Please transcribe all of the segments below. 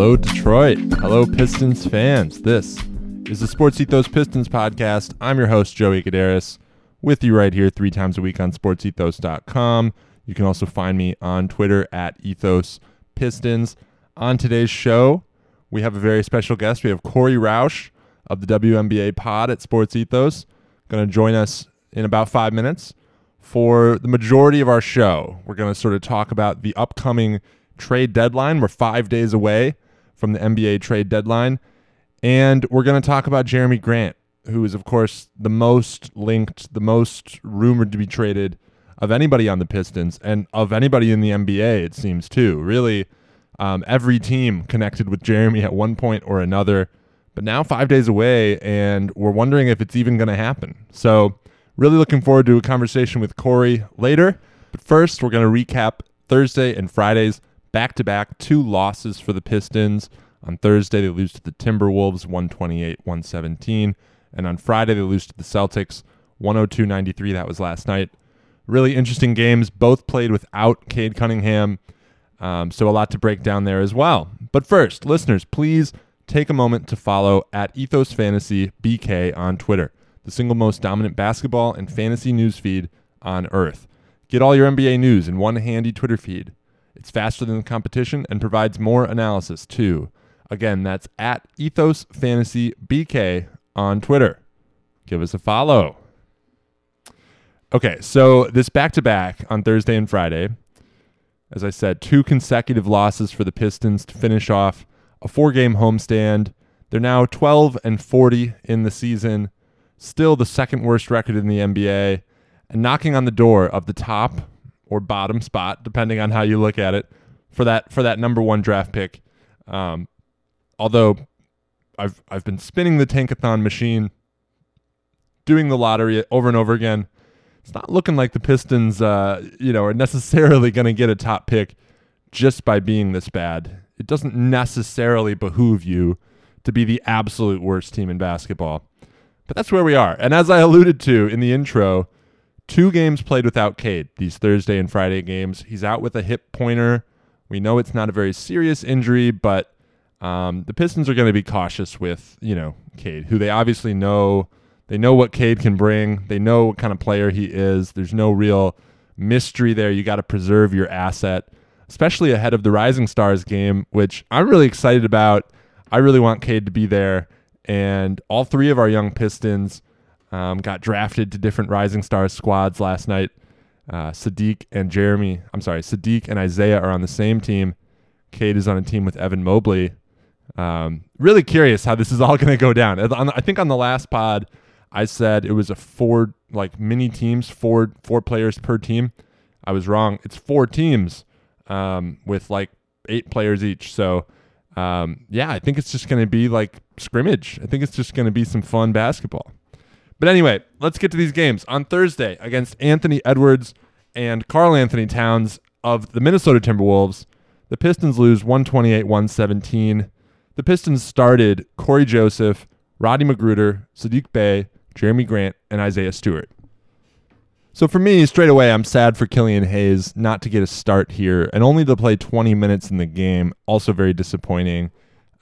Hello, Detroit. Hello, Pistons fans. This is the Sports Ethos Pistons podcast. I'm your host, Joey Gadaris, with you right here three times a week on sportsethos.com. You can also find me on Twitter at Ethos Pistons. On today's show, we have a very special guest. We have Corey Roush of the WNBA pod at Sports Ethos, going to join us in about five minutes. For the majority of our show, we're going to sort of talk about the upcoming trade deadline. We're five days away from the NBA trade deadline. And we're going to talk about Jerami Grant, who is, of course, the most linked, the most rumored to be traded of anybody on the Pistons and of anybody in the NBA, it seems, too. Really, um, every team connected with Jerami at one point or another. But now, five days away, and we're wondering if it's even going to happen. So, really looking forward to a conversation with Corey later. But first, we're going to recap Thursday and Friday's back to back two losses for the Pistons. On Thursday, they lose to the Timberwolves 128 117. And on Friday, they lose to the Celtics 102 93. That was last night. Really interesting games. Both played without Cade Cunningham. Um, so a lot to break down there as well. But first, listeners, please take a moment to follow at Ethos Fantasy BK on Twitter, the single most dominant basketball and fantasy news feed on earth. Get all your NBA news in one handy Twitter feed. It's faster than the competition and provides more analysis too. Again, that's at Ethos Fantasy BK on Twitter. Give us a follow. Okay, so this back to back on Thursday and Friday, as I said, two consecutive losses for the Pistons to finish off a four game homestand. They're now 12 and 40 in the season, still the second worst record in the NBA, and knocking on the door of the top or bottom spot, depending on how you look at it, for that for that number one draft pick. Um, although I've I've been spinning the tankathon machine, doing the lottery over and over again. It's not looking like the Pistons, uh, you know, are necessarily going to get a top pick just by being this bad. It doesn't necessarily behoove you to be the absolute worst team in basketball. But that's where we are. And as I alluded to in the intro, two games played without Cade, these Thursday and Friday games. He's out with a hip pointer. We know it's not a very serious injury, but um, the Pistons are going to be cautious with, you know, Cade, who they obviously know they know what Cade can bring. They know what kind of player he is. There's no real mystery there. You got to preserve your asset, especially ahead of the Rising Stars game, which I'm really excited about. I really want Cade to be there. And all three of our young Pistons um, got drafted to different Rising Stars squads last night. Uh, Saddiq and Jerami, I'm sorry, Saddiq and Isaiah are on the same team. Cade is on a team with Evan Mobley. Um, really curious how this is all going to go down. I think on the last pod, I said it was a four like mini teams, four four players per team. I was wrong. It's four teams um, with like eight players each. So um, yeah, I think it's just going to be like scrimmage. I think it's just going to be some fun basketball. But anyway, let's get to these games. On Thursday against Anthony Edwards and Karl-Anthony Towns of the Minnesota Timberwolves, the Pistons lose 128 117. The Pistons started Cory Joseph, Roddy McGruder, Saddiq Bey, Jerami Grant, and Isaiah Stewart. So for me, straight away, I'm sad for Killian Hayes not to get a start here and only to play 20 minutes in the game. Also very disappointing.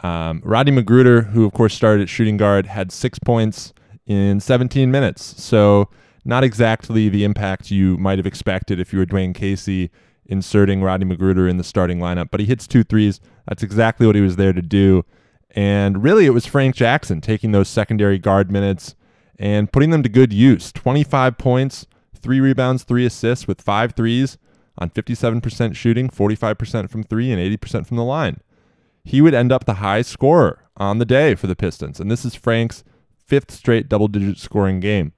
Um, Rodney McGruder, who of course started at shooting guard, had six points in 17 minutes. So not exactly the impact you might have expected if you were Dwane Casey inserting Rodney McGruder in the starting lineup. But he hits two threes. That's exactly what he was there to do. And really, it was Frank Jackson taking those secondary guard minutes and putting them to good use. 25 points, three rebounds, three assists with five threes on 57% shooting, 45% from three, and 80% from the line. He would end up the high scorer on the day for the Pistons. And this is Frank's fifth straight double digit scoring game.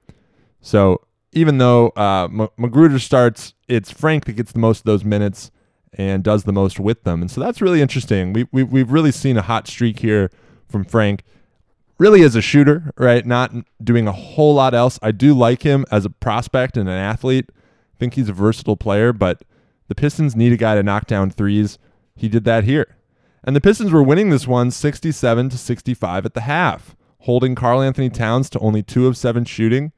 So even though uh, M- McGruder starts, it's Frank that gets the most of those minutes and does the most with them. And so that's really interesting. We, we, we've really seen a hot streak here from Frank really as a shooter, right? Not doing a whole lot else. I do like him as a prospect and an athlete. I think he's a versatile player, but the Pistons need a guy to knock down threes. He did that here. And the Pistons were winning this one 67 to 65 at the half, holding Karl-Anthony Towns to only 2 of 7 shooting,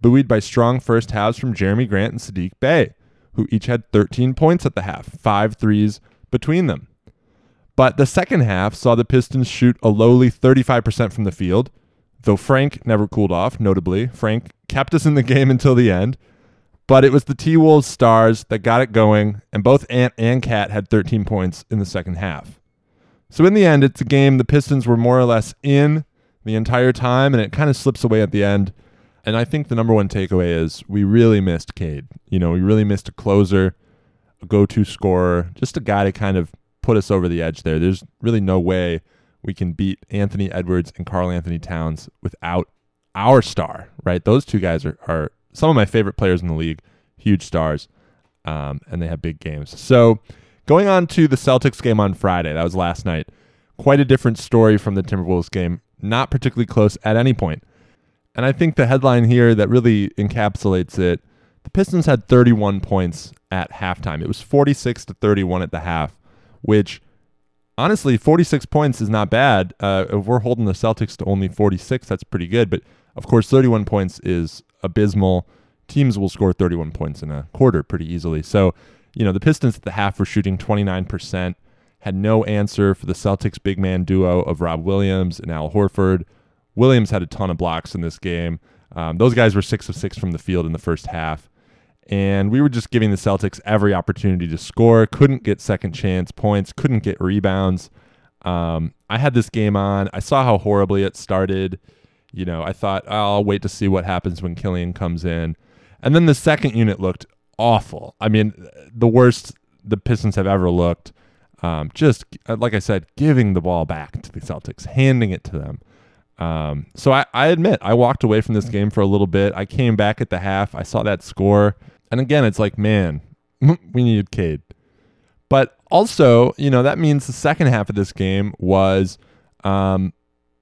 buoyed by strong first halves from Jerami Grant and Saddiq Bey, who each had 13 points at the half, five threes between them. But the second half saw the Pistons shoot a lowly 35% from the field, though Frank never cooled off, notably. Frank kept us in the game until the end. But it was the T Wolves stars that got it going, and both Ant and Cat had 13 points in the second half. So in the end, it's a game the Pistons were more or less in the entire time, and it kind of slips away at the end. And I think the number one takeaway is we really missed Cade. You know, we really missed a closer, a go to scorer, just a guy to kind of put us over the edge there. There's really no way we can beat Anthony Edwards and Karl-Anthony Towns without our star, right? Those two guys are, are some of my favorite players in the league, huge stars, um, and they have big games. So going on to the Celtics game on Friday, that was last night. Quite a different story from the Timberwolves game, not particularly close at any point. And I think the headline here that really encapsulates it the Pistons had 31 points at halftime. It was 46 to 31 at the half, which honestly, 46 points is not bad. Uh, if we're holding the Celtics to only 46, that's pretty good. But of course, 31 points is abysmal. Teams will score 31 points in a quarter pretty easily. So, you know, the Pistons at the half were shooting 29%, had no answer for the Celtics big man duo of Rob Williams and Al Horford. Williams had a ton of blocks in this game. Um, those guys were six of six from the field in the first half. And we were just giving the Celtics every opportunity to score. Couldn't get second chance points, couldn't get rebounds. Um, I had this game on. I saw how horribly it started. You know, I thought, oh, I'll wait to see what happens when Killian comes in. And then the second unit looked awful. I mean, the worst the Pistons have ever looked. Um, just, like I said, giving the ball back to the Celtics, handing it to them. Um, so I, I admit I walked away from this game for a little bit. I came back at the half. I saw that score, and again, it's like, man, we needed Cade. But also, you know, that means the second half of this game was um,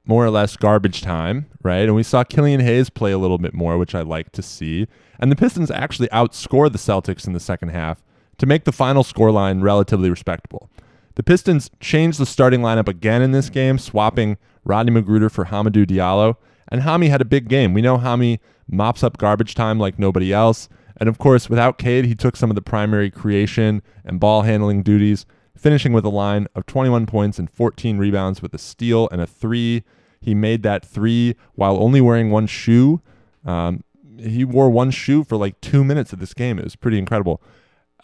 more or less garbage time, right? And we saw Killian Hayes play a little bit more, which I like to see. And the Pistons actually outscored the Celtics in the second half to make the final scoreline relatively respectable. The Pistons changed the starting lineup again in this game, swapping Rodney McGruder for Hamidou Diallo. And Hami had a big game. We know Hami mops up garbage time like nobody else. And of course, without Cade, he took some of the primary creation and ball handling duties, finishing with a line of 21 points and 14 rebounds with a steal and a three. He made that three while only wearing one shoe. Um, he wore one shoe for like two minutes of this game. It was pretty incredible.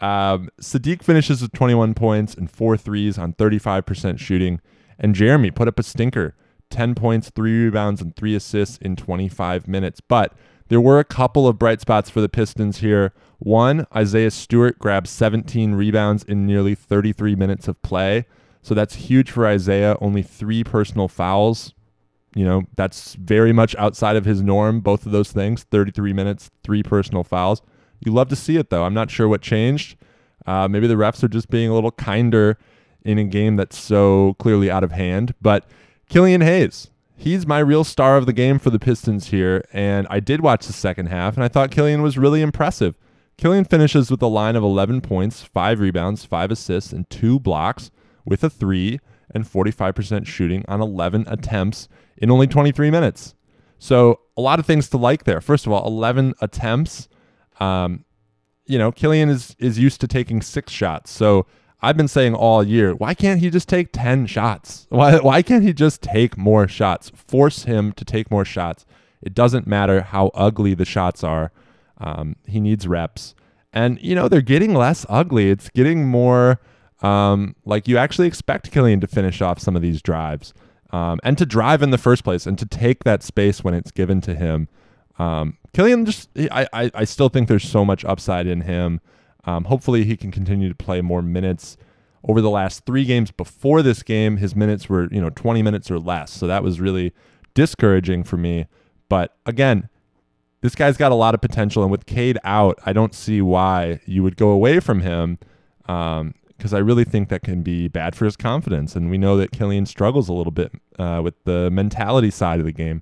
Um, Saddiq finishes with 21 points and four threes on 35% shooting. And Jerami put up a stinker 10 points, three rebounds, and three assists in 25 minutes. But there were a couple of bright spots for the Pistons here. One, Isaiah Stewart grabbed 17 rebounds in nearly 33 minutes of play. So that's huge for Isaiah. Only three personal fouls. You know, that's very much outside of his norm, both of those things 33 minutes, three personal fouls. You love to see it, though. I'm not sure what changed. Uh, maybe the refs are just being a little kinder in a game that's so clearly out of hand. But Killian Hayes, he's my real star of the game for the Pistons here. And I did watch the second half, and I thought Killian was really impressive. Killian finishes with a line of 11 points, five rebounds, five assists, and two blocks with a three and 45% shooting on 11 attempts in only 23 minutes. So a lot of things to like there. First of all, 11 attempts um, you know, Killian is is used to taking six shots. So I've been saying all year, why can't he just take 10 shots? Why why can't he just take more shots? Force him to take more shots. It doesn't matter how ugly the shots are. Um, he needs reps. And you know, they're getting less ugly. It's getting more um, like you actually expect Killian to finish off some of these drives. Um, and to drive in the first place and to take that space when it's given to him. Um, Killian just I, I, I still think there's so much upside in him. Um, hopefully he can continue to play more minutes. Over the last three games before this game, his minutes were you know 20 minutes or less, so that was really discouraging for me. But again, this guy's got a lot of potential, and with Cade out, I don't see why you would go away from him. Um, because I really think that can be bad for his confidence. And we know that Killian struggles a little bit uh, with the mentality side of the game.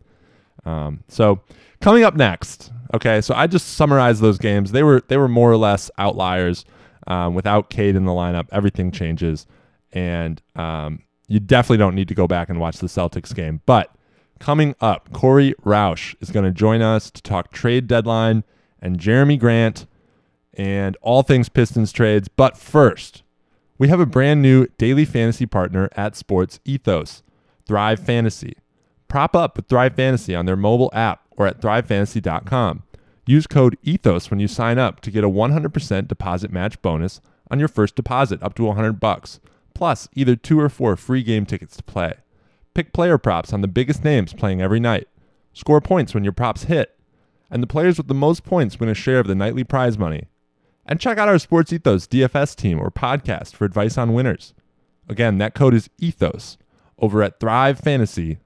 Um, so coming up next, okay, so I just summarized those games. They were they were more or less outliers. Um, without Cade in the lineup, everything changes, and um, you definitely don't need to go back and watch the Celtics game. But coming up, Corey Roush is going to join us to talk trade deadline and Jerami Grant and all things Pistons trades. But first, We have a brand new daily fantasy partner at Sports Ethos, Thrive Fantasy. Prop up with Thrive Fantasy on their mobile app or at thrivefantasy.com. Use code ETHOS when you sign up to get a 100% deposit match bonus on your first deposit up to 100 bucks, plus either 2 or 4 free game tickets to play. Pick player props on the biggest names playing every night. Score points when your props hit. And the players with the most points win a share of the nightly prize money. And check out our Sports Ethos DFS team or podcast for advice on winners. Again, that code is ETHOS over at thrivefantasy.com.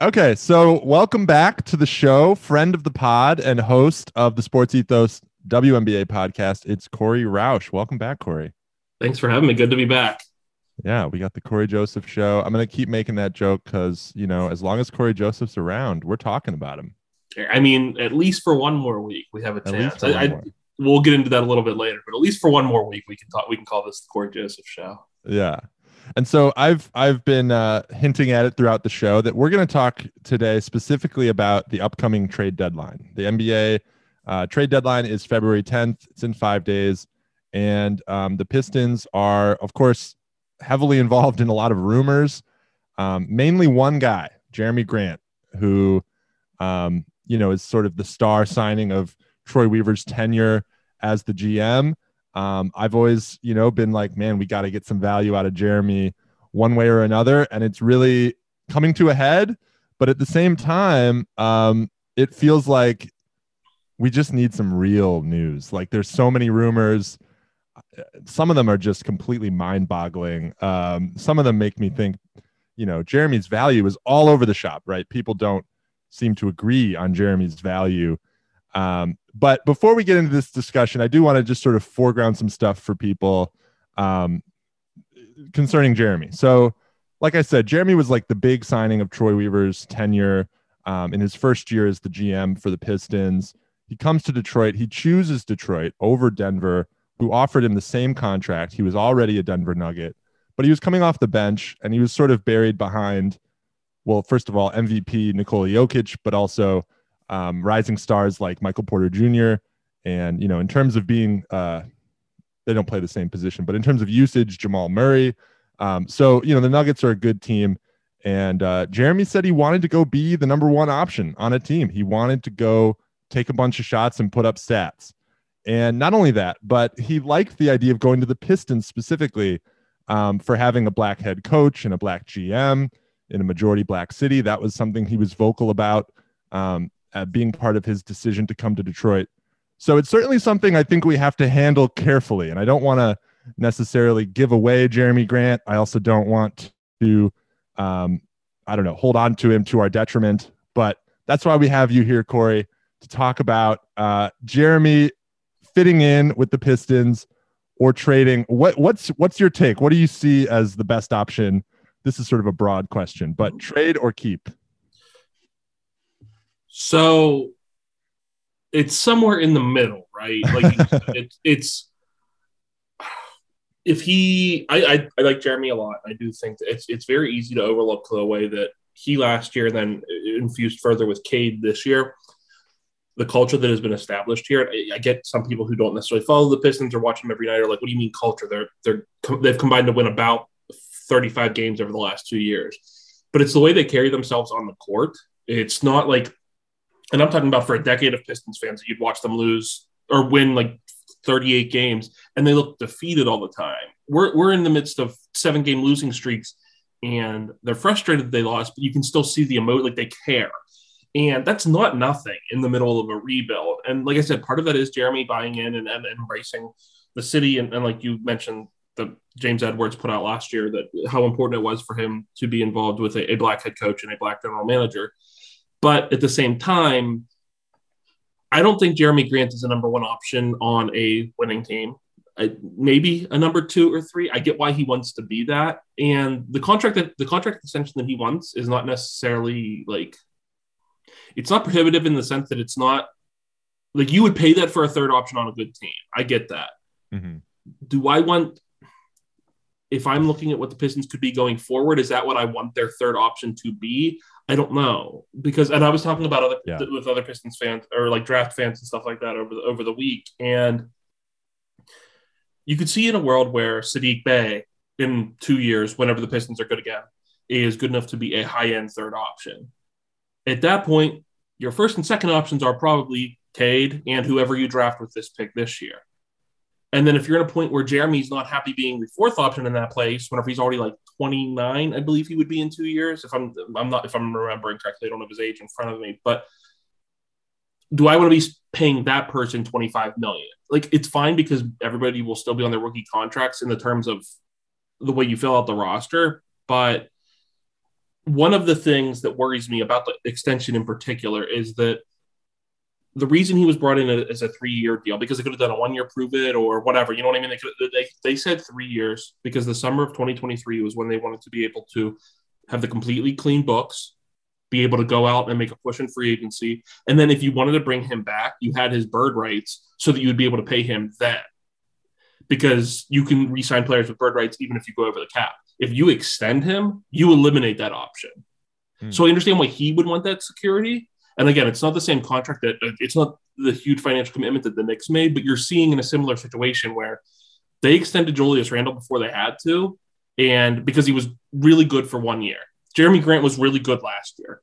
Okay, so welcome back to the show, friend of the pod and host of the Sports Ethos WNBA podcast. It's Corey Roush. Welcome back, Corey. Thanks for having me. Good to be back. Yeah, we got the Cory Joseph show. I'm gonna keep making that joke because you know, as long as Cory Joseph's around, we're talking about him. I mean, at least for one more week, we have a chance. I, I, we'll get into that a little bit later, but at least for one more week, we can talk. We can call this the Cory Joseph show. Yeah, and so I've I've been uh, hinting at it throughout the show that we're going to talk today specifically about the upcoming trade deadline. The NBA uh, trade deadline is February 10th. It's in five days, and um, the Pistons are, of course, heavily involved in a lot of rumors. Um, mainly one guy, Jerami Grant, who um, you know is sort of the star signing of Troy Weaver's tenure as the GM. Um, I've always, you know, been like, man, we got to get some value out of Jerami one way or another, and it's really coming to a head. But at the same time, um, it feels like we just need some real news. Like there's so many rumors. Some of them are just completely mind-boggling. Um, some of them make me think, you know, Jerami's value is all over the shop, right? People don't seem to agree on Jerami's value. Um, but before we get into this discussion, I do want to just sort of foreground some stuff for people um, concerning Jerami. So, like I said, Jerami was like the big signing of Troy Weaver's tenure um, in his first year as the GM for the Pistons. He comes to Detroit. He chooses Detroit over Denver, who offered him the same contract. He was already a Denver Nugget, but he was coming off the bench and he was sort of buried behind, well, first of all, MVP Nikola Jokic, but also um, rising stars like Michael Porter Jr. And, you know, in terms of being, uh, they don't play the same position, but in terms of usage, Jamal Murray. Um, so, you know, the Nuggets are a good team. And uh, Jerami said he wanted to go be the number one option on a team. He wanted to go take a bunch of shots and put up stats. And not only that, but he liked the idea of going to the Pistons specifically um, for having a black head coach and a black GM in a majority black city. That was something he was vocal about. Um, uh, being part of his decision to come to Detroit. So it's certainly something I think we have to handle carefully. And I don't want to necessarily give away Jerami Grant. I also don't want to, um, I don't know, hold on to him to our detriment. But that's why we have you here, Corey, to talk about uh, Jerami fitting in with the Pistons or trading. What what's what's your take? What do you see as the best option? This is sort of a broad question, but trade or keep? So it's somewhere in the middle, right? Like it's it's if he I, I, I like Jerami a lot. I do think that it's it's very easy to overlook the way that he last year then infused further with Cade this year. The culture that has been established here. I, I get some people who don't necessarily follow the Pistons or watch them every night are like, "What do you mean culture?" They're they're they've combined to win about 35 games over the last two years, but it's the way they carry themselves on the court. It's not like and I'm talking about for a decade of Pistons fans, that you'd watch them lose or win like 38 games and they look defeated all the time. We're, we're in the midst of seven game losing streaks and they're frustrated they lost, but you can still see the emote, like they care. And that's not nothing in the middle of a rebuild. And like I said, part of that is Jerami buying in and, and embracing the city. And, and like you mentioned, the James Edwards put out last year that how important it was for him to be involved with a, a black head coach and a black general manager. But at the same time, I don't think Jerami Grant is a number one option on a winning team. I, maybe a number two or three. I get why he wants to be that, and the contract that the contract extension that he wants is not necessarily like it's not prohibitive in the sense that it's not like you would pay that for a third option on a good team. I get that. Mm-hmm. Do I want if I'm looking at what the Pistons could be going forward, is that what I want their third option to be? I don't know because, and I was talking about other yeah. with other Pistons fans or like draft fans and stuff like that over the over the week, and you could see in a world where Saddiq Bey in two years, whenever the Pistons are good again, is good enough to be a high end third option. At that point, your first and second options are probably Cade and whoever you draft with this pick this year. And then if you're in a point where Jerami's not happy being the fourth option in that place, whenever he's already like 29, I believe he would be in two years. If I'm I'm not if I'm remembering correctly, I don't have his age in front of me, but do I want to be paying that person 25 million? Like it's fine because everybody will still be on their rookie contracts in the terms of the way you fill out the roster. But one of the things that worries me about the extension in particular is that the reason he was brought in as a three year deal because they could have done a one year prove it or whatever. You know what I mean? They, could, they, they said three years because the summer of 2023 was when they wanted to be able to have the completely clean books, be able to go out and make a push in free agency. And then if you wanted to bring him back, you had his bird rights so that you would be able to pay him then because you can re sign players with bird rights even if you go over the cap. If you extend him, you eliminate that option. Hmm. So I understand why he would want that security and again, it's not the same contract that uh, it's not the huge financial commitment that the Knicks made, but you're seeing in a similar situation where they extended Julius Randle before they had to, and because he was really good for one year. Jerami Grant was really good last year.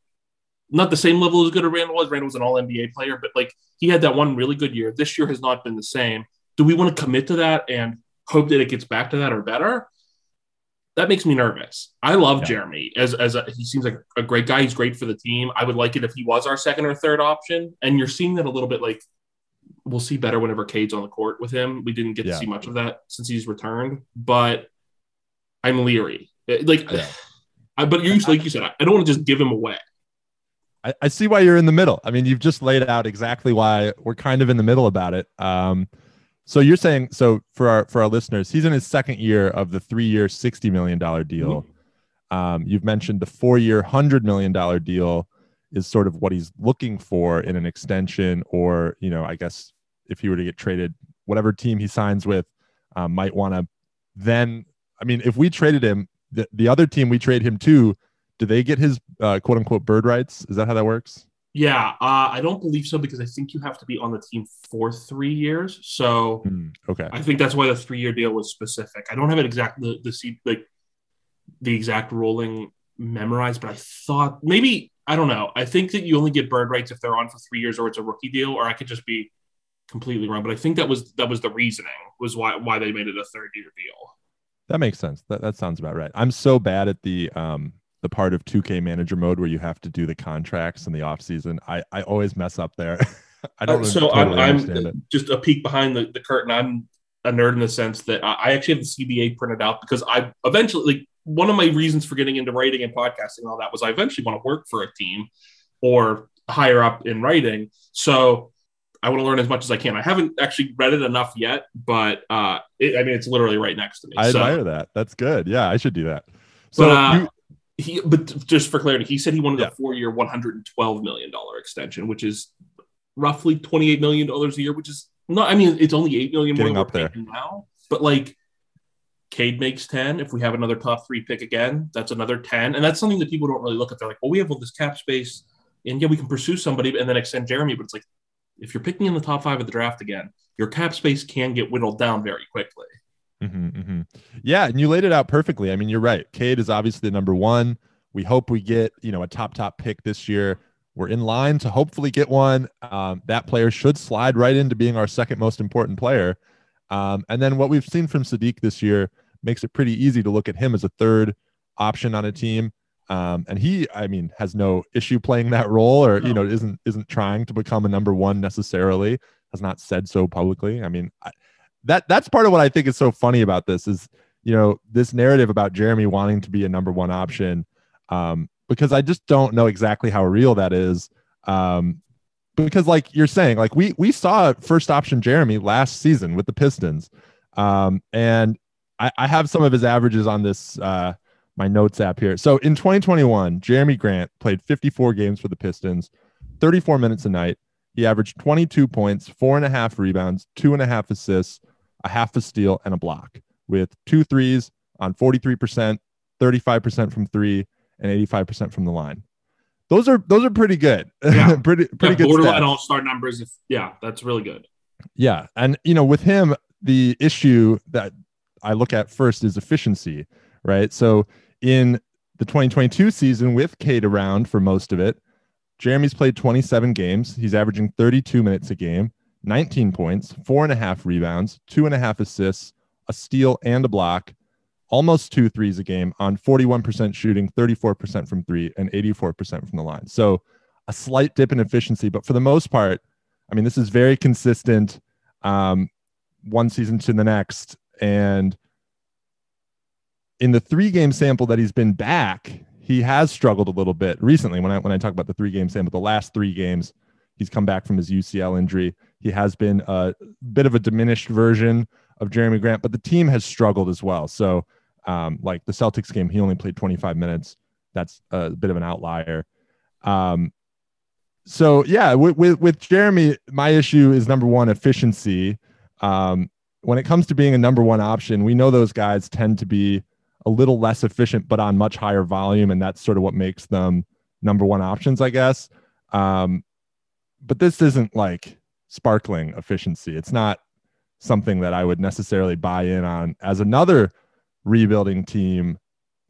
Not the same level as good as Randle was. Randle was an all NBA player, but like he had that one really good year. This year has not been the same. Do we want to commit to that and hope that it gets back to that or better? That makes me nervous. I love yeah. Jerami as as a, he seems like a great guy. He's great for the team. I would like it if he was our second or third option. And you're seeing that a little bit like we'll see better whenever Cade's on the court with him. We didn't get yeah. to see much of that since he's returned, but I'm leery. Like, yeah. I, but you like you said, I don't want to just give him away. I, I see why you're in the middle. I mean, you've just laid out exactly why we're kind of in the middle about it. Um, so you're saying so for our for our listeners, he's in his second year of the three-year, sixty million dollar deal. Mm-hmm. Um, you've mentioned the four-year, hundred million dollar deal is sort of what he's looking for in an extension, or you know, I guess if he were to get traded, whatever team he signs with um, might want to. Then, I mean, if we traded him, the, the other team we trade him to, do they get his uh, quote unquote bird rights? Is that how that works? Yeah, uh, I don't believe so because I think you have to be on the team for three years. So mm, okay, I think that's why the three year deal was specific. I don't have it exact the the like the exact ruling memorized, but I thought maybe I don't know. I think that you only get bird rights if they're on for three years or it's a rookie deal, or I could just be completely wrong. But I think that was that was the reasoning was why why they made it a third year deal. That makes sense. That that sounds about right. I'm so bad at the um the part of 2K manager mode where you have to do the contracts in the off season. I, I always mess up there. I don't uh, so totally I'm, I'm just a peek behind the, the curtain. I'm a nerd in the sense that I actually have the CBA printed out because I eventually like one of my reasons for getting into writing and podcasting and all that was I eventually want to work for a team or higher up in writing. So I want to learn as much as I can. I haven't actually read it enough yet, but uh, it, I mean, it's literally right next to me. I so. admire that. That's good. Yeah, I should do that. So but, uh, you, he but just for clarity, he said he wanted yeah. a four year, one hundred and twelve million dollar extension, which is roughly twenty eight million dollars a year, which is not. I mean, it's only eight million Getting more up there now, but like. Cade makes 10. If we have another top three pick again, that's another 10. And that's something that people don't really look at. They're like, well, we have all this cap space and yeah, we can pursue somebody and then extend Jerami. But it's like, if you're picking in the top five of the draft again, your cap space can get whittled down very quickly. Mm-hmm, mm-hmm. Yeah, and you laid it out perfectly. I mean, you're right. Cade is obviously the number one. We hope we get you know a top top pick this year. We're in line to hopefully get one. Um, that player should slide right into being our second most important player. Um, and then what we've seen from Saddiq this year makes it pretty easy to look at him as a third option on a team. Um, and he, I mean, has no issue playing that role, or no. you know, isn't isn't trying to become a number one necessarily. Has not said so publicly. I mean, I, that that's part of what I think is so funny about this is you know this narrative about Jerami wanting to be a number one option, um, because I just don't know exactly how real that is. Um, because like you're saying, like we we saw first option Jerami last season with the Pistons, um, and I, I have some of his averages on this uh, my notes app here. So in 2021, Jerami Grant played 54 games for the Pistons, 34 minutes a night. He averaged 22 points, four and a half rebounds, two and a half assists, a half a steal, and a block with two threes on 43%, 35% from three, and 85% from the line. Those are those are pretty good. Yeah. pretty pretty yeah, good. Borderline all star numbers. If, yeah, that's really good. Yeah, and you know, with him, the issue that I look at first is efficiency, right? So in the 2022 season with Cade around for most of it, Jerami's played 27 games. He's averaging 32 minutes a game, 19 points, four and a half rebounds, two and a half assists, a steal, and a block, almost two threes a game on 41% shooting, 34% from three, and 84% from the line. So a slight dip in efficiency, but for the most part, I mean, this is very consistent um, one season to the next. And in the three game sample that he's been back, he has struggled a little bit recently. When I when I talk about the three game sample, the last three games, he's come back from his UCL injury. He has been a bit of a diminished version of Jerami Grant, but the team has struggled as well. So, um, like the Celtics game, he only played 25 minutes. That's a bit of an outlier. Um, so yeah, with, with, with Jerami, my issue is number one efficiency. Um, when it comes to being a number one option, we know those guys tend to be a little less efficient, but on much higher volume, and that's sort of what makes them number one options, I guess. Um, but this isn't like sparkling efficiency. It's not something that I would necessarily buy in on as another rebuilding team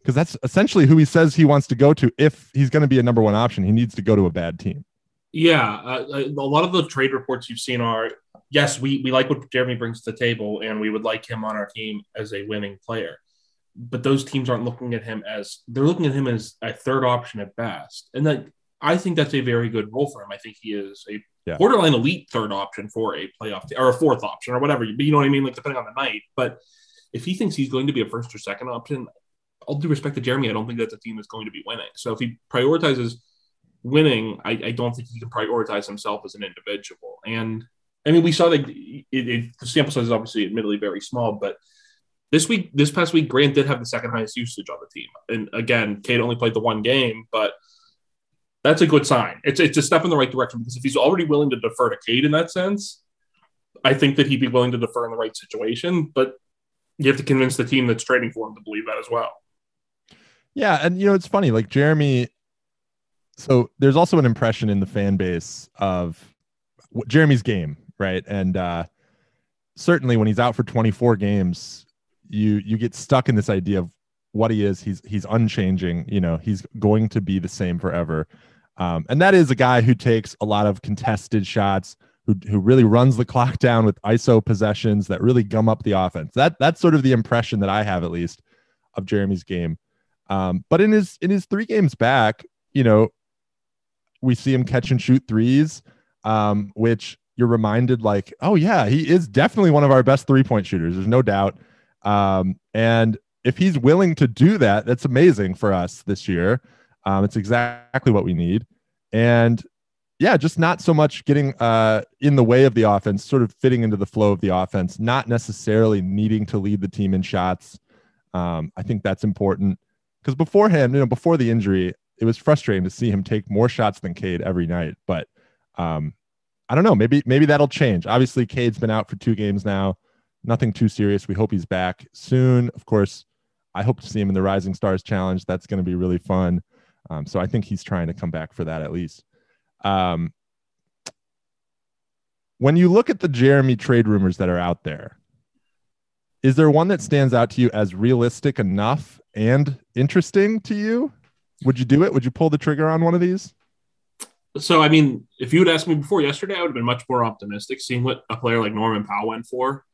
because that's essentially who he says he wants to go to. If he's going to be a number one option, he needs to go to a bad team. Yeah, uh, uh, a lot of the trade reports you've seen are yes, we we like what Jerami brings to the table, and we would like him on our team as a winning player. But those teams aren't looking at him as they're looking at him as a third option at best, and that I think that's a very good role for him. I think he is a yeah. borderline elite third option for a playoff or a fourth option or whatever. But you know what I mean, like depending on the night. But if he thinks he's going to be a first or second option, all due respect to Jerami, I don't think that's a team that's going to be winning. So if he prioritizes winning, I, I, don't think he can prioritize himself as an individual. And I mean, we saw that it, it, the sample size is obviously admittedly very small, but this week, this past week, Grant did have the second highest usage on the team. And again, Cade only played the one game, but that's a good sign. It's it's a step in the right direction because if he's already willing to defer to Cade in that sense, I think that he'd be willing to defer in the right situation. But you have to convince the team that's trading for him to believe that as well. Yeah, and you know it's funny, like Jerami so there's also an impression in the fan base of Jerami's game, right? And uh, certainly when he's out for 24 games, you you get stuck in this idea of what he is. He's he's unchanging. You know, he's going to be the same forever. Um, and that is a guy who takes a lot of contested shots, who who really runs the clock down with ISO possessions that really gum up the offense. That that's sort of the impression that I have at least of Jerami's game. Um, but in his in his three games back, you know, we see him catch and shoot threes, um, which you're reminded like, oh yeah, he is definitely one of our best three point shooters. There's no doubt. Um, and if he's willing to do that, that's amazing for us this year. Um, it's exactly what we need. And yeah, just not so much getting uh, in the way of the offense, sort of fitting into the flow of the offense, not necessarily needing to lead the team in shots. Um, I think that's important because beforehand, you know, before the injury, it was frustrating to see him take more shots than Cade every night. But um, I don't know. Maybe maybe that'll change. Obviously, Cade's been out for two games now. Nothing too serious. We hope he's back soon. Of course, I hope to see him in the Rising Stars Challenge. That's going to be really fun. Um, so I think he's trying to come back for that at least. Um, when you look at the Jerami trade rumors that are out there, is there one that stands out to you as realistic enough and interesting to you? Would you do it? Would you pull the trigger on one of these? So, I mean, if you had asked me before yesterday, I would have been much more optimistic seeing what a player like Norman Powell went for.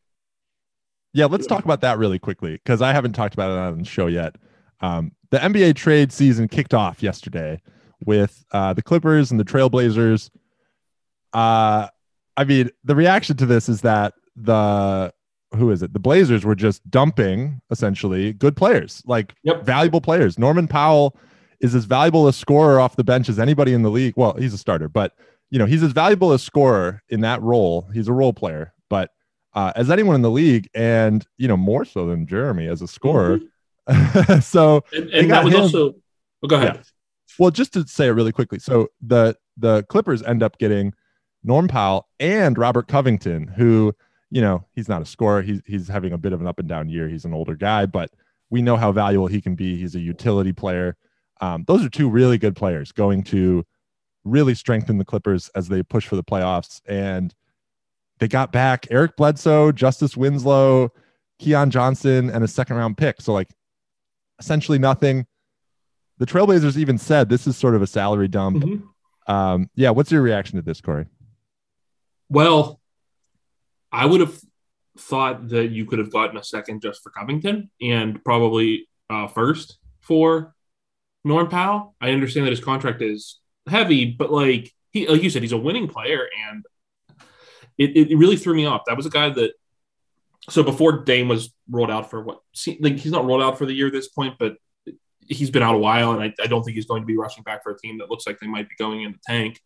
Yeah, let's talk about that really quickly because I haven't talked about it on the show yet. Um, the NBA trade season kicked off yesterday with uh, the Clippers and the Trailblazers. Uh, I mean, the reaction to this is that the who is it? The Blazers were just dumping essentially good players, like yep. valuable players. Norman Powell is as valuable a scorer off the bench as anybody in the league. Well, he's a starter, but you know he's as valuable a scorer in that role. He's a role player, but uh, as anyone in the league, and you know more so than Jerami as a scorer. Mm-hmm. so and, and that was him. also. Oh, go ahead. Yeah. Well, just to say it really quickly, so the the Clippers end up getting Norm Powell and Robert Covington, who you know he's not a scorer. He's he's having a bit of an up and down year. He's an older guy, but we know how valuable he can be. He's a utility player. Um, those are two really good players going to really strengthen the Clippers as they push for the playoffs. And they got back Eric Bledsoe, Justice Winslow, Keon Johnson, and a second round pick. So like essentially nothing. The Trailblazers even said this is sort of a salary dump. Mhm. Um, yeah, what's your reaction to this, Corey? Well, I would have thought that you could have gotten a second just for Covington and probably uh, first for Norm Powell. I understand that his contract is heavy, but like he, like you said, he's a winning player, and it, it really threw me off. That was a guy that. So before Dame was rolled out for what, like he's not rolled out for the year at this point, but he's been out a while, and I, I don't think he's going to be rushing back for a team that looks like they might be going in the tank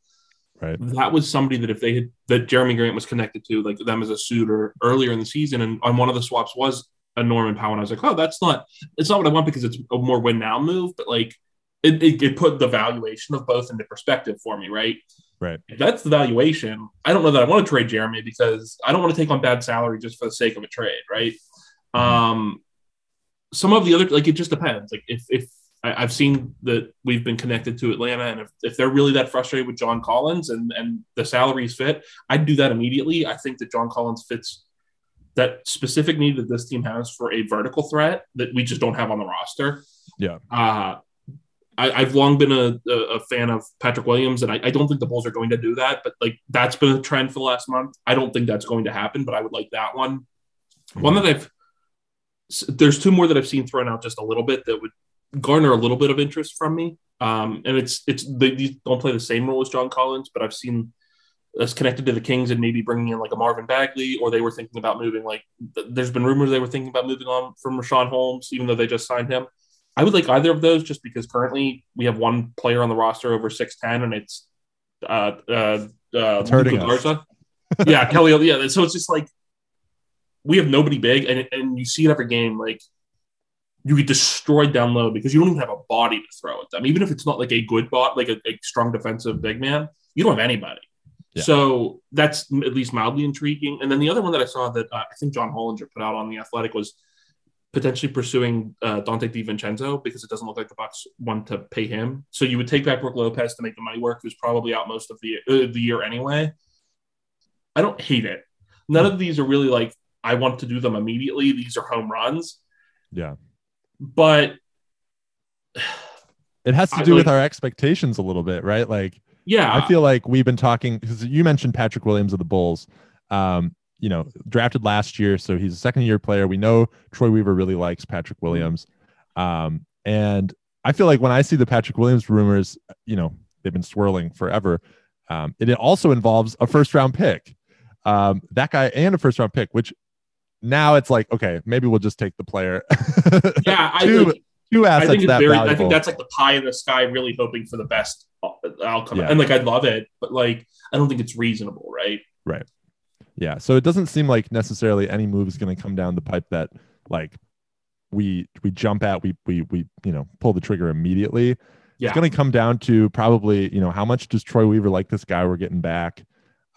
Right. that was somebody that if they had that Jerami Grant was connected to, like them as a suitor earlier in the season, and on one of the swaps was a Norman Powell, and I was like, oh, that's not it's not what I want because it's a more win now move, but like it, it, it put the valuation of both into perspective for me, right? Right. If that's the valuation, I don't know that I want to trade Jerami because I don't want to take on bad salary just for the sake of a trade, right? Um, some of the other like it just depends. Like if if I, I've seen that we've been connected to Atlanta, and if, if they're really that frustrated with John Collins and and the salaries fit, I'd do that immediately. I think that John Collins fits that specific need that this team has for a vertical threat that we just don't have on the roster. Yeah. Uh, I, I've long been a, a, fan of Patrick Williams, and I, I don't think the Bulls are going to do that. But like that's been a trend for the last month. I don't think that's going to happen, but I would like that one. One that I've there's two more that I've seen thrown out just a little bit that would garner a little bit of interest from me. Um, and it's it's they, don't play the same role as John Collins, but I've seen us connected to the Kings and maybe bringing in like a Marvin Bagley, or they were thinking about moving. Like th- there's been rumors they were thinking about moving on from Richaun Holmes, even though they just signed him. I would like either of those just because currently we have one player on the roster over six ten, and it's uh uh, uh It's hurting Luka us. Garza. yeah, Kelly. Yeah, so it's just like we have nobody big, and and you see it every game. Like you get destroyed down low because you don't even have a body to throw at them. Even if it's not like a good bot, like a, a strong defensive big man, you don't have anybody. Yeah. So that's at least mildly intriguing. And then the other one that I saw that uh, I think John Hollinger put out on the Athletic was potentially pursuing uh, Donte DiVincenzo because it doesn't look like the Bucks want to pay him. So you would take back Brook Lopez to make the money work, who's probably out most of the uh, the year anyway. I don't hate it. None of these are really like I want to do them immediately. These are home runs, Yeah. but It has to I do with like- our expectations a little bit, right? Like yeah, I feel like we've been talking because you mentioned Patrick Williams of the Bulls. Um, you know, drafted last year, so he's a second year player. We know Troy Weaver really likes Patrick Williams. Um, and I feel like when I see the Patrick Williams rumors, you know, they've been swirling forever. Um, it also involves a first round pick. Um, that guy and a first round pick, which now it's like, okay, maybe we'll just take the player. yeah. I, two, like, two I think that very. valuable. I think that's like the pie in the sky, really hoping for the best uh, outcome. Yeah. And like I'd love it, but like I don't think it's reasonable, right? right? Yeah. So it doesn't seem like necessarily any move is going to come down the pipe that like we we jump at, we we we you know pull the trigger immediately. Yeah. It's going to come down to probably you know how much does Troy Weaver like this guy we're getting back.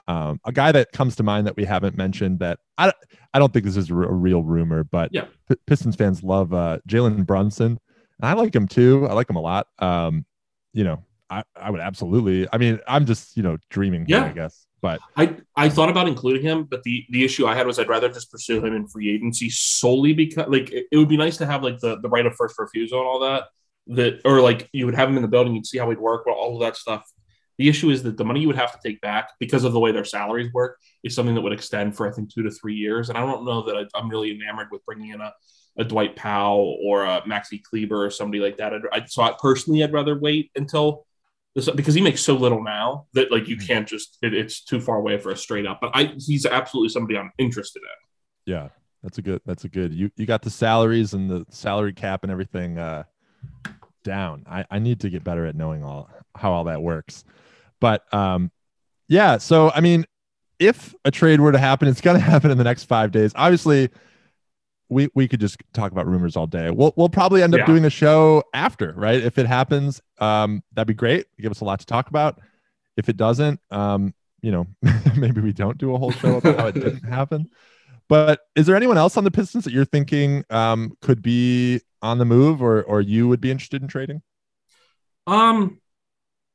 Um, a guy that comes to mind that we haven't mentioned that I I don't think this is a real rumor, but Yeah. P- Pistons fans love uh, Jalen Brunson, and I like him too. I like him a lot. Um, you know, I I would absolutely. I mean, I'm just you know dreaming here, Yeah. I guess, but I, I thought about including him, but the, the issue I had was I'd rather just pursue him in free agency solely because like it, it would be nice to have like the, the right of first refusal and all that. That or like you would have him in the building, you'd see how he'd work, well, all of that stuff. The issue is that the money you would have to take back because of the way their salaries work is something that would extend for I think two to three years. And I don't know that I, I'm really enamored with bringing in a, a Dwight Powell or a Maxi Kleber or somebody like that. I'd, I, so I, personally, I'd rather wait until because he makes so little now that like you can't just it, it's too far away for a straight up. But I he's absolutely somebody I'm interested in. Yeah, that's a good. That's a good. You you got the salaries and the salary cap and everything uh, down. I I need to get better at knowing all how all that works. But um, yeah. So I mean, if a trade were to happen, it's going to happen in the next five days. Obviously, we we could just talk about rumors all day. We'll we'll probably end up Yeah. doing a show after, right? If it happens, um, that'd be great. Give us a lot to talk about. If it doesn't, um, you know, maybe we don't do a whole show about how it didn't happen. But is there anyone else on the Pistons that you're thinking um, could be on the move, or or you would be interested in trading? Um,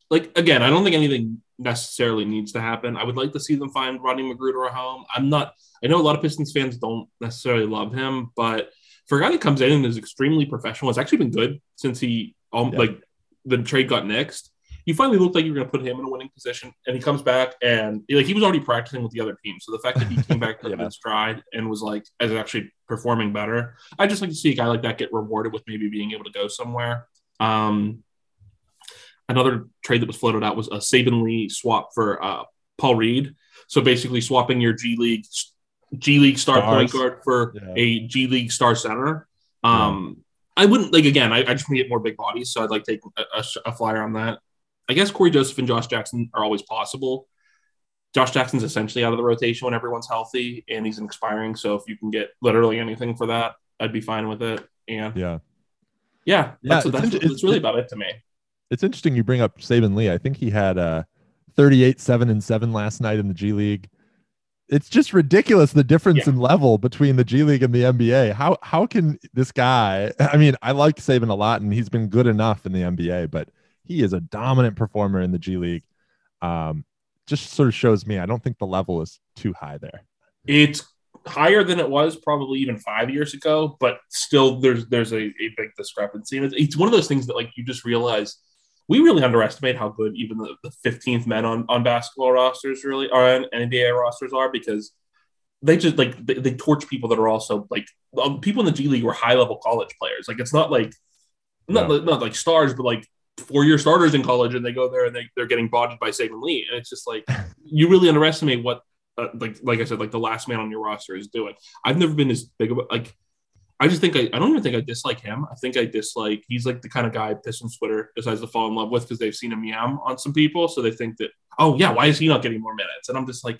like again, I don't think anything necessarily needs to happen. I would like to see them find Rodney McGruder a home. I'm not. I know a lot of Pistons fans don't necessarily love him, but for a guy that comes in and is extremely professional, it's actually been good since he um, yeah. like the trade got nixed. He finally looked like you were going to put him in a winning position, and he comes back and like he was already practicing with the other team. So the fact that he came back to yeah. stride and was like as actually performing better, I just like to see a guy like that get rewarded with maybe being able to go somewhere. Um, another trade that was floated out was a Saben Lee swap for uh, Paul Reed. So basically, swapping your G League G League star Stars. point guard for yeah. a G League star center. Um, yeah. I wouldn't like again. I, I just want to get more big bodies, so I'd like to take a, a, a, flyer on that. I guess Cory Joseph and Josh Jackson are always possible. Josh Jackson's essentially out of the rotation when everyone's healthy, and he's an expiring. So if you can get literally anything for that, I'd be fine with it. And yeah, yeah, that's, yeah, that's, that's really about it to me. It's interesting you bring up Saben Lee. I think he had uh, 38, seven and seven last night in the G League it's just ridiculous the difference yeah. in level between the G League and the NBA. How how can this guy? I mean, I like Saben a lot, and he's been good enough in the NBA, but he is a dominant performer in the G League. Um, just sort of shows me I don't think the level is too high there. It's higher than it was probably even five years ago, but still there's there's a, a big discrepancy. And it's, it's one of those things that like you just realize we really underestimate how good even the, the 15th men on, on basketball rosters really are on NBA rosters are because they just like they, they, torch people that are also like um, people in the G League were high level college players. Like it's not like not, no. not like stars, but like four year starters in college, and they go there and they, they're getting bodied by Saben Lee, and it's just like you really underestimate what uh, like like I said, like the last man on your roster is doing. I've never been as big of a like I just think I, I don't even think I dislike him. I think I dislike he's like the kind of guy Pistons Twitter decides to fall in love with because they've seen him yam on some people. So they think that, oh yeah, why is he not getting more minutes? And I'm just like,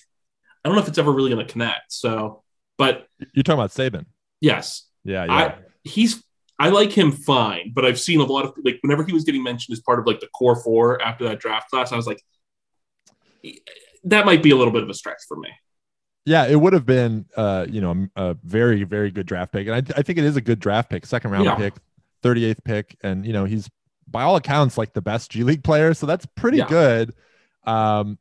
I don't know if it's ever really gonna connect. So but you're talking about Saben. Yes. Yeah, yeah. I, he's I like him fine, but I've seen a lot of like whenever he was getting mentioned as part of like the core four after that draft class, I was like, that might be a little bit of a stretch for me yeah, it would have been, uh, you know, a very, very good draft pick, and I, I think it is a good draft pick, second round yeah. pick, thirty eighth pick, and you know, he's by all accounts like the best G League player, so that's pretty yeah. good. Um,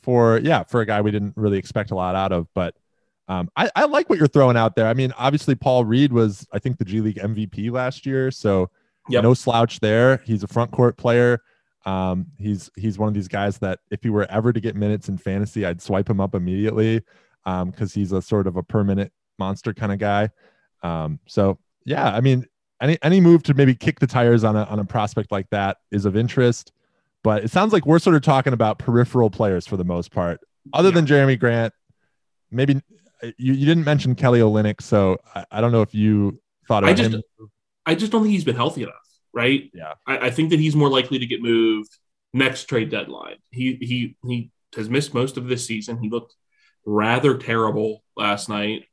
for yeah, for a guy we didn't really expect a lot out of, but um, I, I like what you're throwing out there. I mean, obviously Paul Reed was, I think, the G League MVP last year, so yep. no slouch there. He's a front court player. Um, he's he's one of these guys that if he were ever to get minutes in fantasy, I'd swipe him up immediately because um, he's a sort of a per-minute monster kind of guy. Um, so yeah, I mean, any any move to maybe kick the tires on a on a prospect like that is of interest. But it sounds like we're sort of talking about peripheral players for the most part, other yeah. than Jerami Grant. Maybe you, you didn't mention Kelly Olynyk, so I, I don't know if you thought I just him. I just don't think he's been healthy enough, right? Yeah, I, I think that he's more likely to get moved next trade deadline. He he he has missed most of this season. He looked rather terrible last night.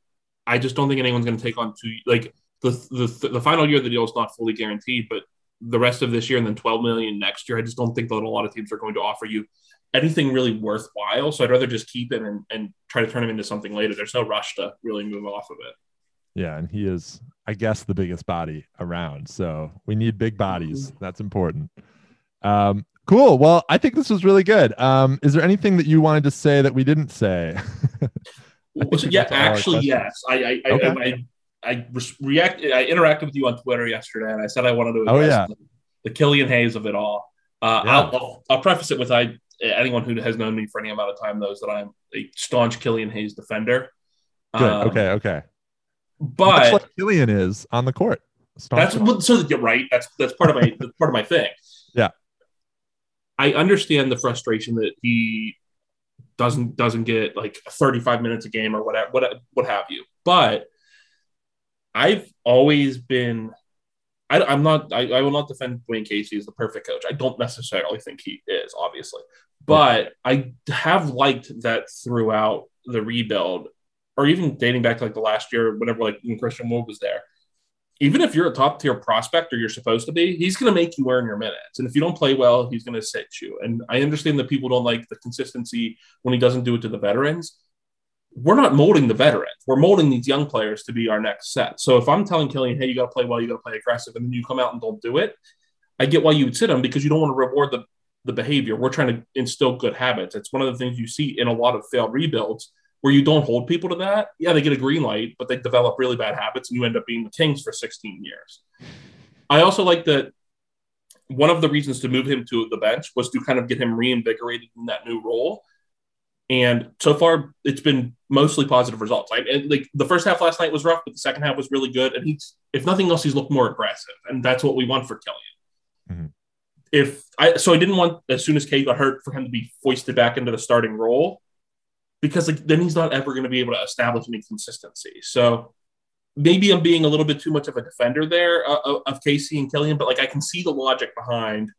I just don't think anyone's going to take on two. Like the, the the final year of the deal is not fully guaranteed, but the rest of this year and then 12 million next year, I just don't think that a lot of teams are going to offer you anything really worthwhile. So I'd rather just keep him and, and try to turn him into something later. There's no rush to really move off of it. Yeah, and he is, I guess, the biggest body around. So we need big bodies. Mm-hmm. That's important. Um, Cool. Well, I think this was really good. Um, is there anything that you wanted to say that we didn't say? yeah, actually, yes. I I, okay. I, I, I react. I interacted with you on Twitter yesterday, and I said I wanted to oh, yeah. the, the Killian Hayes of it all. Uh, yeah. I'll, I'll, I'll, preface it with I. Anyone who has known me for any amount of time knows that I'm a staunch Killian Hayes defender. Good. Um, okay. Okay. But like Killian is on the court. Staunch that's so you're right. That's that's part of my part of my thing. Yeah. I understand the frustration that he doesn't doesn't get like 35 minutes a game or whatever what what have you. But I've always been I, am not I, I, will not defend Dwane Casey as the perfect coach. I don't necessarily think he is, obviously. But I have liked that throughout the rebuild, or even dating back to like the last year, whenever like when Christian Wood was there even if you're a top tier prospect or you're supposed to be, he's going to make you earn your minutes. And if you don't play well, he's going to sit you. And I understand that people don't like the consistency when he doesn't do it to the veterans. We're not molding the veterans. We're molding these young players to be our next set. So if I'm telling Killian, hey, you got to play well, you got to play aggressive, and then you come out and don't do it, I get why you would sit him because you don't want to reward the the behavior. We're trying to instill good habits. It's one of the things you see in a lot of failed rebuilds where you don't hold people to that. Yeah, they get a green light, but they develop really bad habits and you end up being the Kings for 16 years. I also like that one of the reasons to move him to the bench was to kind of get him reinvigorated in that new role. And so far, it's been mostly positive results. I, and like the first half last night was rough, but the second half was really good. And he's, if nothing else, he's looked more aggressive, and that's what we want for Killian. Mm-hmm. If I, so, I didn't want as soon as Cade got hurt for him to be foisted back into the starting role, because like then he's not ever going to be able to establish any consistency. So maybe I'm being a little bit too much of a defender there uh, of Casey and Killian, but like I can see the logic behind.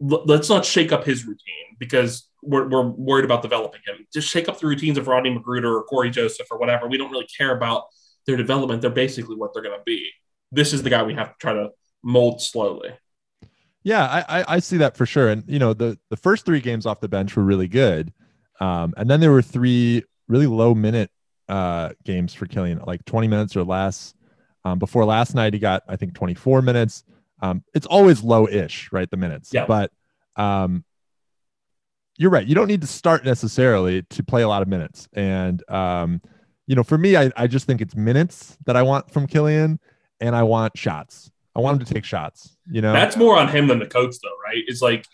L- let's not shake up his routine because we're, we're worried about developing him. Just shake up the routines of Rodney McGruder or Cory Joseph or whatever. We don't really care about their development. They're basically what they're going to be. This is the guy we have to try to mold slowly. Yeah, I, I see that for sure. And you know, the the first three games off the bench were really good, um, and then there were three really low minute uh, games for Killian, like 20 minutes or less. Um, before last night, he got, I think, 24 minutes. Um, it's always low ish, right? The minutes. Yeah. But um, you're right. You don't need to start necessarily to play a lot of minutes. And, um, you know, for me, I, I just think it's minutes that I want from Killian and I want shots. I want him to take shots. You know, that's more on him than the coach, though, right? It's like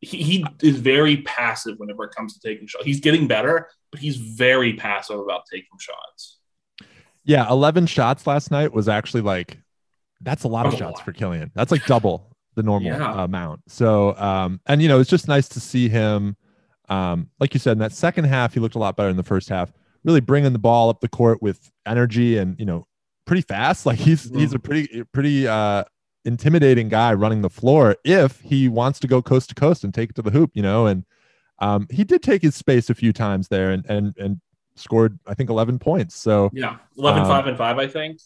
he, he is very passive whenever it comes to taking shots. He's getting better, but he's very passive about taking shots. Yeah, 11 shots last night was actually like that's a lot of shots for Killian. That's like double the normal yeah. amount. So, um, and you know, it's just nice to see him. Um, like you said, in that second half, he looked a lot better in the first half. Really bringing the ball up the court with energy and you know, pretty fast. Like he's mm-hmm. he's a pretty pretty uh, intimidating guy running the floor if he wants to go coast to coast and take it to the hoop, you know. And um, he did take his space a few times there and and and scored I think 11 points. So yeah, 11, um, 5 and 5 I think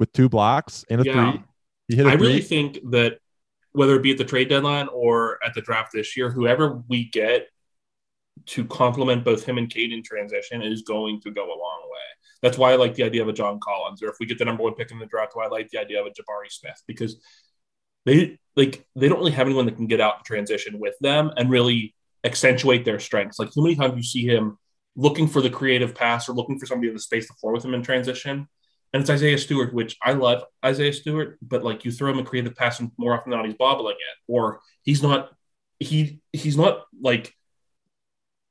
with two blocks and a yeah. three. He hit I three. really think that whether it be at the trade deadline or at the draft this year, whoever we get to complement both him and Cade in transition is going to go a long way. That's why I like the idea of a John Collins, or if we get the number one pick in the draft, why I like the idea of a Jabari Smith because they like they don't really have anyone that can get out and transition with them and really accentuate their strengths. Like how many times you see him looking for the creative pass or looking for somebody to space the floor with him in transition. And it's Isaiah Stewart, which I love Isaiah Stewart, but like you throw him a creative pass and more often than not he's bobbling it, or he's not he he's not like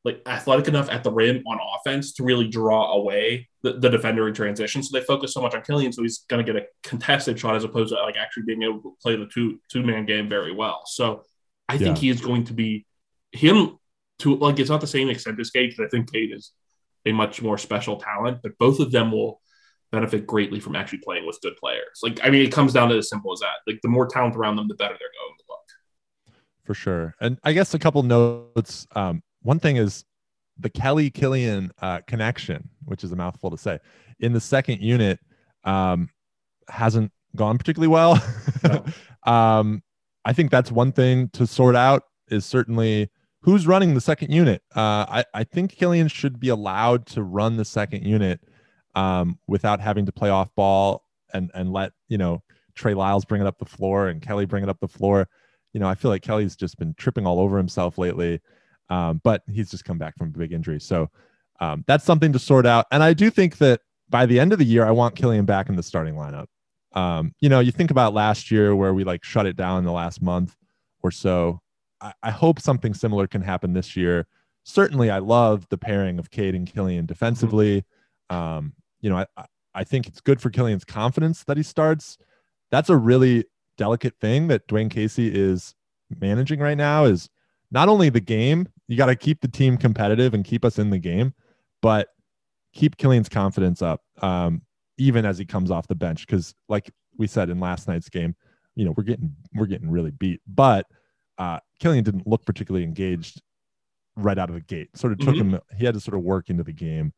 like athletic enough at the rim on offense to really draw away the, the defender in transition. So they focus so much on Killian, so he's going to get a contested shot as opposed to like actually being able to play the two two man game very well. So I think yeah. he is going to be him to like it's not the same extent as Cade because I think Cade is a much more special talent, but both of them will benefit greatly from actually playing with good players. Like I mean, it comes down to as simple as that. Like the more talent around them, the better they're going to look. For sure, and I guess a couple notes. Um, one thing is the Kelly Killian uh, connection, which is a mouthful to say, in the second unit um, hasn't gone particularly well. No. um, I think that's one thing to sort out is certainly who's running the second unit. Uh, I, I think Killian should be allowed to run the second unit um, without having to play off ball and, and let, you know, Trey Lyles bring it up the floor and Kelly bring it up the floor. You know, I feel like Kelly's just been tripping all over himself lately. Um, but he's just come back from a big injury. So um, that's something to sort out. And I do think that by the end of the year, I want Killian back in the starting lineup. Um, you know, you think about last year where we like shut it down in the last month or so. I, I hope something similar can happen this year. Certainly, I love the pairing of Cade and Killian defensively. Um, you know, I, I think it's good for Killian's confidence that he starts. That's a really delicate thing that Dwane Casey is managing right now is not only the game, you got to keep the team competitive and keep us in the game, but keep Killian's confidence up, um, even as he comes off the bench. Because, like we said in last night's game, you know we're getting we're getting really beat, but uh, Killian didn't look particularly engaged right out of the gate. Sort of took mm-hmm. him; he had to sort of work into the game.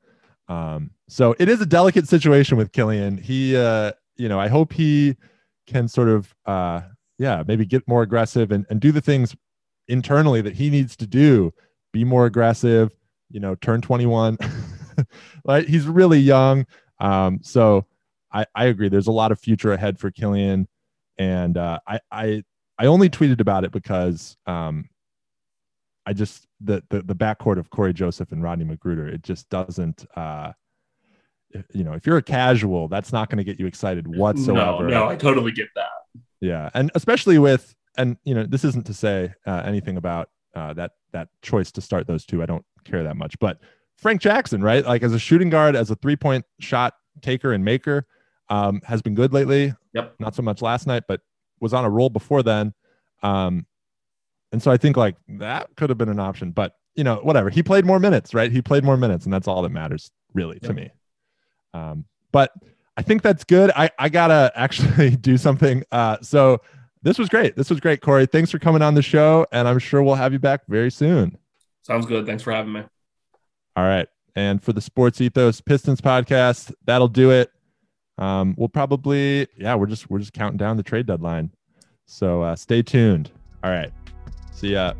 Um, so it is a delicate situation with Killian. He, uh, you know, I hope he can sort of, uh, yeah, maybe get more aggressive and, and do the things internally that he needs to do be more aggressive you know turn 21 like he's really young um, so I, I agree there's a lot of future ahead for killian and uh, I, I i only tweeted about it because um, I just the the the backcourt of Cory Joseph and Rodney McGruder, it just doesn't. uh you know, if you're a casual, that's not going to get you excited whatsoever. No, no, I totally get that. Yeah, and especially with and you know, this isn't to say uh, anything about uh, that that choice to start those two. I don't care that much, but Frank Jackson, right? Like as a shooting guard, as a three point shot taker and maker, um, has been good lately. Yep. Not so much last night, but was on a roll before then. Um, and so I think like that could have been an option, but you know, whatever. He played more minutes, right? He played more minutes, and that's all that matters really yep. to me. Um, but I think that's good. I, I gotta actually do something. Uh, so this was great. This was great, Corey. Thanks for coming on the show, and I'm sure we'll have you back very soon. Sounds good. Thanks for having me. All right. And for the Sports Ethos Pistons podcast, that'll do it. Um, we'll probably, yeah, we're just we're just counting down the trade deadline. So uh, stay tuned. All right. See ya.